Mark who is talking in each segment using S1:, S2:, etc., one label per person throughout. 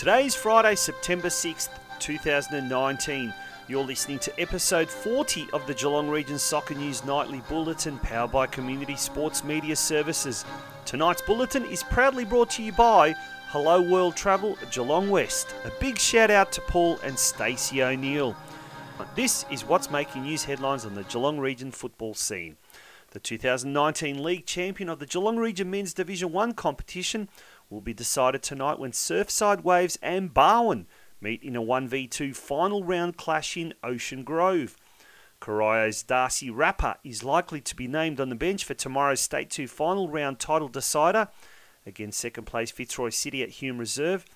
S1: Today is Friday, September 6th, 2019. You're listening to episode 40 of the Geelong Region Soccer News Nightly Bulletin, powered by Community Sports Media Services. Tonight's bulletin is proudly brought to you by Hello World Travel Geelong West. A big shout out to Paul and Stacey O'Neill. This is what's making news headlines on the Geelong Region football scene. The 2019 League champion of the Geelong Region Men's Division 1 competition will be decided tonight when Surfside Waves and Barwon meet in a 1v2 final round clash in Ocean Grove. Corio Darcy Rapper is likely to be named on the bench for tomorrow's State 2 final round title decider against second place Fitzroy City at Hume Reserve.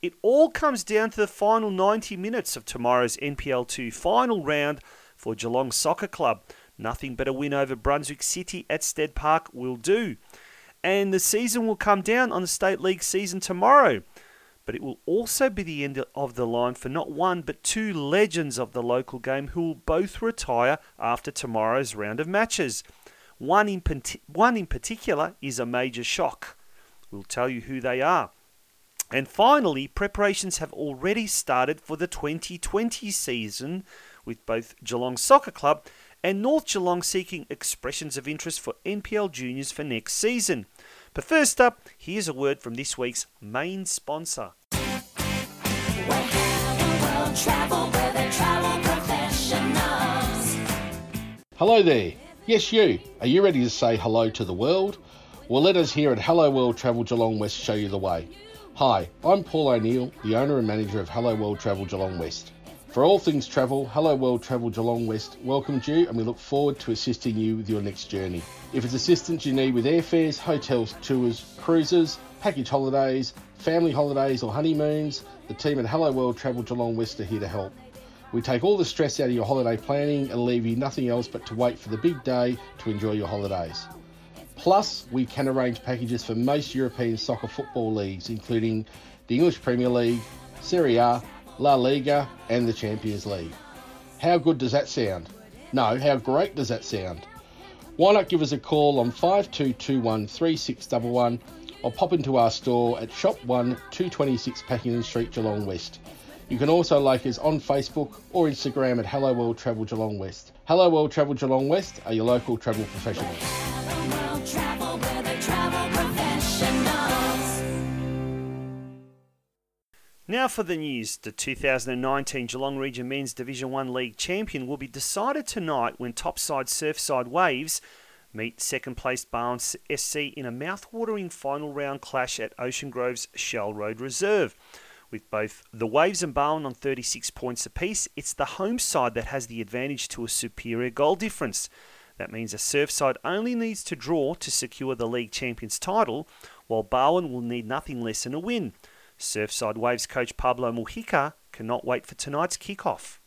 S1: It all comes down to the final 90 minutes of tomorrow's NPL 2 final round for Geelong Soccer Club. Nothing but a win over Brunswick City at Stead Park will do. And the season will come down on the State League season tomorrow. But it will also be the end of the line for not one but two legends of the local game who will both retire after tomorrow's round of matches. One in, one in particular is a major shock. We'll tell you who they are. And finally, preparations have already started for the 2020 season with both Geelong Soccer Club and North Geelong seeking expressions of interest for NPL juniors for next season. But first up, here's a word from this week's main sponsor.
S2: Hello there. Yes, you. Are you ready to say hello to the world? Well, let us here at Hello World Travel Geelong West show you the way. Hi, I'm Paul O'Neill, the owner and manager of Hello World Travel Geelong West. For all things travel, Hello World Travel Geelong West welcomes you and we look forward to assisting you with your next journey. If it's assistance you need with airfares, hotels, tours, cruises, package holidays, family holidays or honeymoons, the team at Hello World Travel Geelong West are here to help. We take all the stress out of your holiday planning and leave you nothing else but to wait for the big day to enjoy your holidays. Plus, we can arrange packages for most European soccer football leagues, including the English Premier League, Serie A, La Liga, and the Champions League. How good does that sound? No, how great does that sound? Why not give us a call on 5221 3611 or pop into our store at Shop 1 226 Pakington Street, Geelong West. You can also like us on Facebook or Instagram at Hello World Travel Geelong West. Hello World Travel Geelong West are your local travel professionals.
S1: Now for the news. The 2019 Geelong Region Men's Division 1 League champion will be decided tonight when topside Surfside Waves meet second placed Barwon SC in a mouth-watering final round clash at Ocean Grove's Shell Road Reserve. With both the Waves and Barwon on 36 points apiece, it's the home side that has the advantage to a superior goal difference. That means a Surfside only needs to draw to secure the league champion's title, while Barwon will need nothing less than a win. Surfside Waves coach Pablo Mujica cannot wait for tonight's kickoff.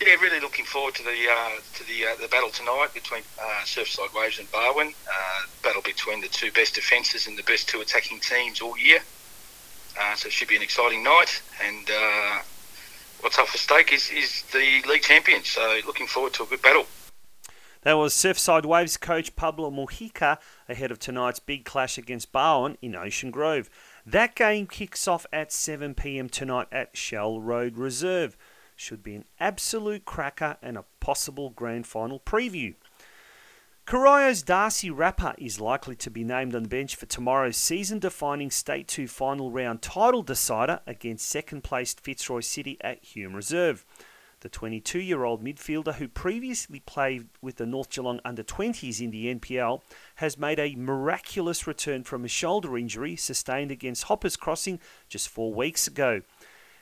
S3: Yeah, really looking forward to the uh, to the uh, the battle tonight between uh, Surfside Waves and Barwon. Uh, battle between the two best defences and the best two attacking teams all year. Uh, so it should be an exciting night. And uh, what's up for stake is, is the league champions. So looking forward to a good battle.
S1: That was Surfside Waves coach Pablo Mujica ahead of tonight's big clash against Barwon in Ocean Grove. That game kicks off at 7 pm tonight at Shell Road Reserve. Should be an absolute cracker and a possible grand final preview. Corio's Darcy Rapper is likely to be named on the bench for tomorrow's season defining State 2 final round title decider against second placed Fitzroy City at Hume Reserve. The 22 year old midfielder, who previously played with the North Geelong under 20s in the NPL, has made a miraculous return from a shoulder injury sustained against Hoppers Crossing just four weeks ago.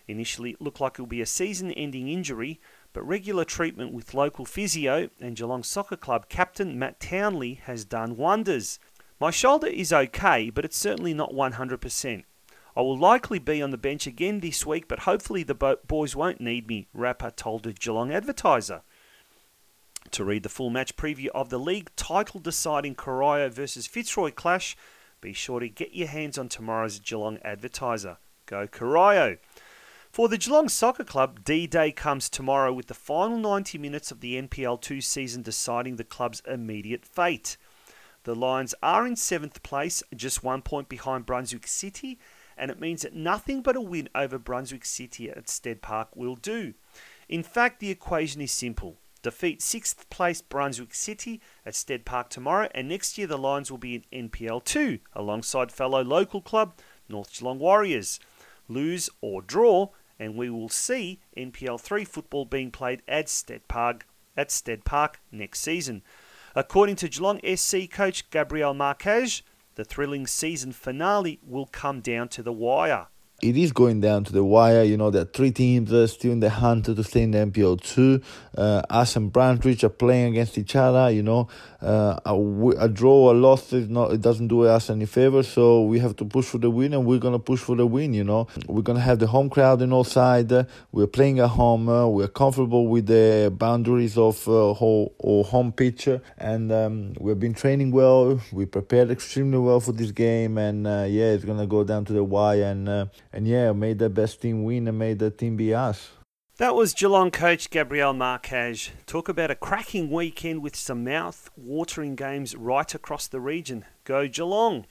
S1: Initially, it looked like it would be a season ending injury, but regular treatment with local physio and Geelong Soccer Club captain Matt Townley has done wonders. My shoulder is okay, but it's certainly not 100%. I will likely be on the bench again this week, but hopefully the boys won't need me, Rapper told a Geelong advertiser. To read the full match preview of the league title deciding Corio versus Fitzroy clash, be sure to get your hands on tomorrow's Geelong advertiser. Go Corio! For the Geelong Soccer Club, D Day comes tomorrow with the final 90 minutes of the NPL 2 season deciding the club's immediate fate. The Lions are in seventh place, just one point behind Brunswick City, and it means that nothing but a win over Brunswick City at Stead Park will do. In fact, the equation is simple. Defeat 6th place Brunswick City at Stead Park tomorrow, and next year the Lions will be in NPL 2 alongside fellow local club North Geelong Warriors. Lose or draw, and we will see NPL 3 football being played at Stead Park Park next season. According to Geelong SC coach Gabriel Marquez, the thrilling season finale will come down to the wire
S4: it is going down to the wire. You know, there are three teams uh, still in the hunt to stay in the NPL2. Uh, us and Brantridge are playing against each other. You know, uh, a, a draw, a loss is not. It doesn't do us any favor. So we have to push for the win, and we're gonna push for the win. You know, we're gonna have the home crowd in all sides. we're playing at home. Uh, we're comfortable with the boundaries of uh, whole home pitch, and um, we've been training well. We prepared extremely well for this game, and uh, yeah, it's gonna go down to the wire and and yeah, made the best team win and made the team be us.
S1: That was Geelong coach Gabriel Marquez. Talk about a cracking weekend with some mouth-watering games right across the region. Go Geelong!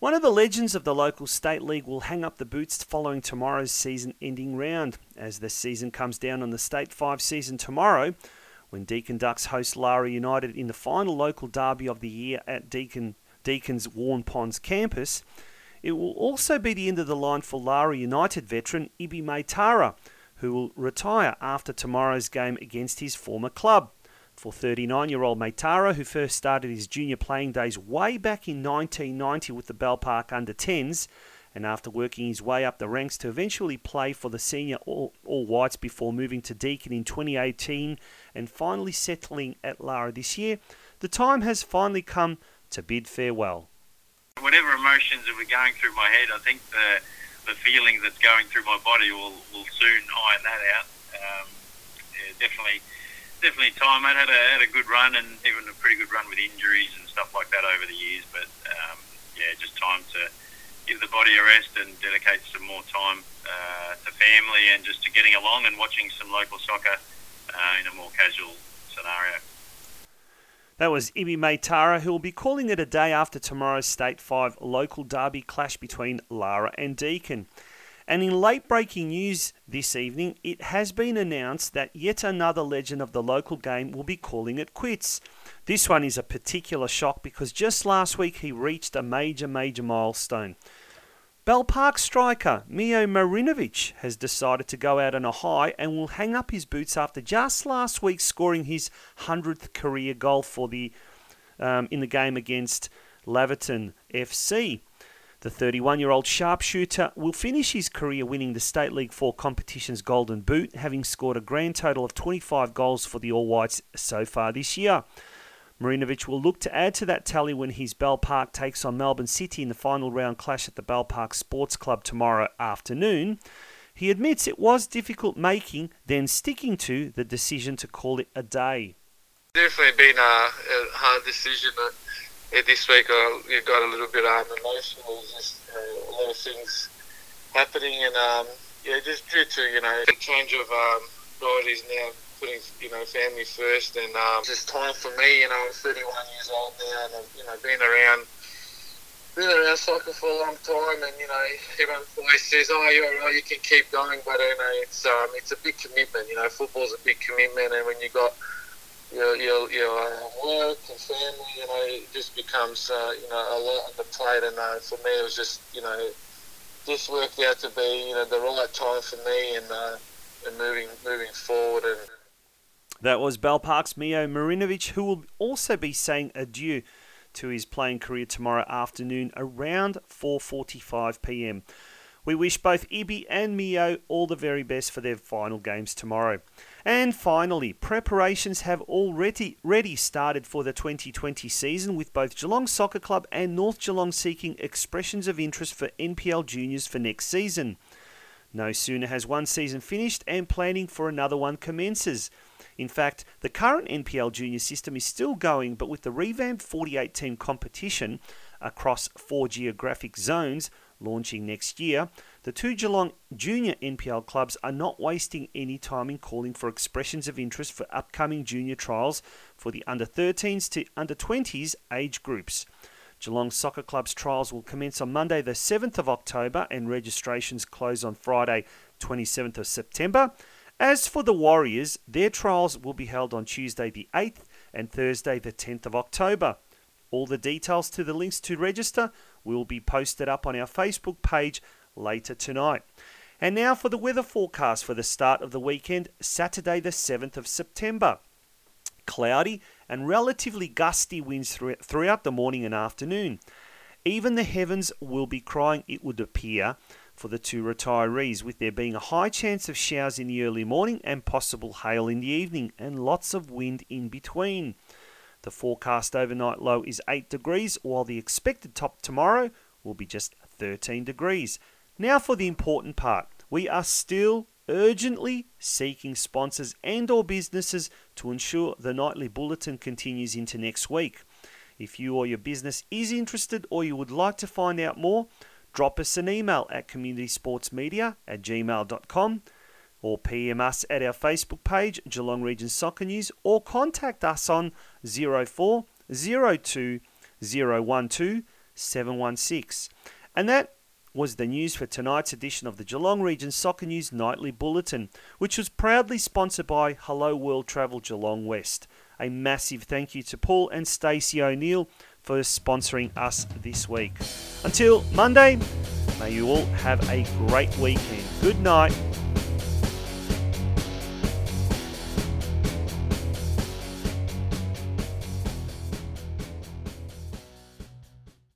S1: One of the legends of the local state league will hang up the boots following tomorrow's season-ending round. As the season comes down on the State 5 season tomorrow, when Deakin Ducks host Lara United in the final local derby of the year at Deakin Deakin's Waurn Ponds campus, it will also be the end of the line for Lara United veteran Ibi Maitara, who will retire after tomorrow's game against his former club. For 39 year old Maitara, who first started his junior playing days way back in 1990 with the Bell Park under 10s, and after working his way up the ranks to eventually play for the senior All, All Whites before moving to Deakin in 2018 and finally settling at Lara this year, the time has finally come to bid farewell
S5: whatever emotions that were going through my head, I think the the feeling that's going through my body will, will soon iron that out. Um, yeah, definitely, definitely time. I had a had a good run and even a pretty good run with injuries and stuff like that over the years. But um, yeah, just time to give the body a rest and dedicate some more time uh, to family and just to getting along and watching some local soccer uh, in a more casual scenario.
S1: That was Ibi Maitara, who will be calling it a day after tomorrow's State 5 local derby clash between Lara and Deakin. And in late breaking news this evening, it has been announced that yet another legend of the local game will be calling it quits. This one is a particular shock because just last week he reached a major, major milestone. Bell Park striker Mio Marinovic has decided to go out on a high and will hang up his boots after just last week scoring his 100th career goal for the um, in the game against Laverton FC. The 31 year old sharpshooter will finish his career winning the State League 4 competition's Golden Boot, having scored a grand total of 25 goals for the All Whites so far this year. Marinovic will look to add to that tally when his Bell Park takes on Melbourne City in the final round clash at the Bell Park Sports Club tomorrow afternoon. He admits it was difficult making, then sticking to the decision to call it a day.
S6: Definitely been a, a hard decision. Uh, this week I uh, got a little bit um, emotional, just uh, a lot of things happening, and um, yeah, just due to you know the change of um, priorities now putting you know family first, and um, just time for me. You know, I'm 31 years old now, and I've you know been around been around soccer for a long time, and you know everyone always says, "Oh, you're right, you can keep going," but you know it's um, it's a big commitment. You know, football's a big commitment, and when you got your your, your uh, work and family, you know, it just becomes uh, you know a lot on the plate. And uh, for me, it was just you know this worked out to be you know the right time for me, and uh, and moving moving forward and
S1: that was Bell Park's Mio Marinovic, who will also be saying adieu to his playing career tomorrow afternoon around 4:45 p.m. We wish both Ibi and Mio all the very best for their final games tomorrow. And finally, preparations have already ready started for the 2020 season with both Geelong Soccer Club and North Geelong seeking expressions of interest for NPL juniors for next season. No sooner has one season finished and planning for another one commences. In fact, the current NPL junior system is still going, but with the revamped 48 team competition across four geographic zones launching next year, the two Geelong junior NPL clubs are not wasting any time in calling for expressions of interest for upcoming junior trials for the under 13s to under 20s age groups. Geelong Soccer Club's trials will commence on Monday, the 7th of October, and registrations close on Friday, 27th of September. As for the Warriors, their trials will be held on Tuesday, the 8th, and Thursday, the 10th of October. All the details to the links to register will be posted up on our Facebook page later tonight. And now for the weather forecast for the start of the weekend, Saturday, the 7th of September. Cloudy and relatively gusty winds throughout the morning and afternoon. Even the heavens will be crying, it would appear, for the two retirees, with there being a high chance of showers in the early morning and possible hail in the evening, and lots of wind in between. The forecast overnight low is 8 degrees, while the expected top tomorrow will be just 13 degrees. Now for the important part. We are still urgently seeking sponsors and or businesses to ensure the nightly bulletin continues into next week. If you or your business is interested or you would like to find out more, drop us an email at communitysportsmedia at gmail.com or PM us at our Facebook page, Geelong Region Soccer News, or contact us on 04 02 012 716. And that was the news for tonight's edition of the Geelong Region Soccer News Nightly Bulletin, which was proudly sponsored by Hello World Travel Geelong West. A massive thank you to Paul and Stacey O'Neill for sponsoring us this week. Until Monday, may you all have a great weekend. Good night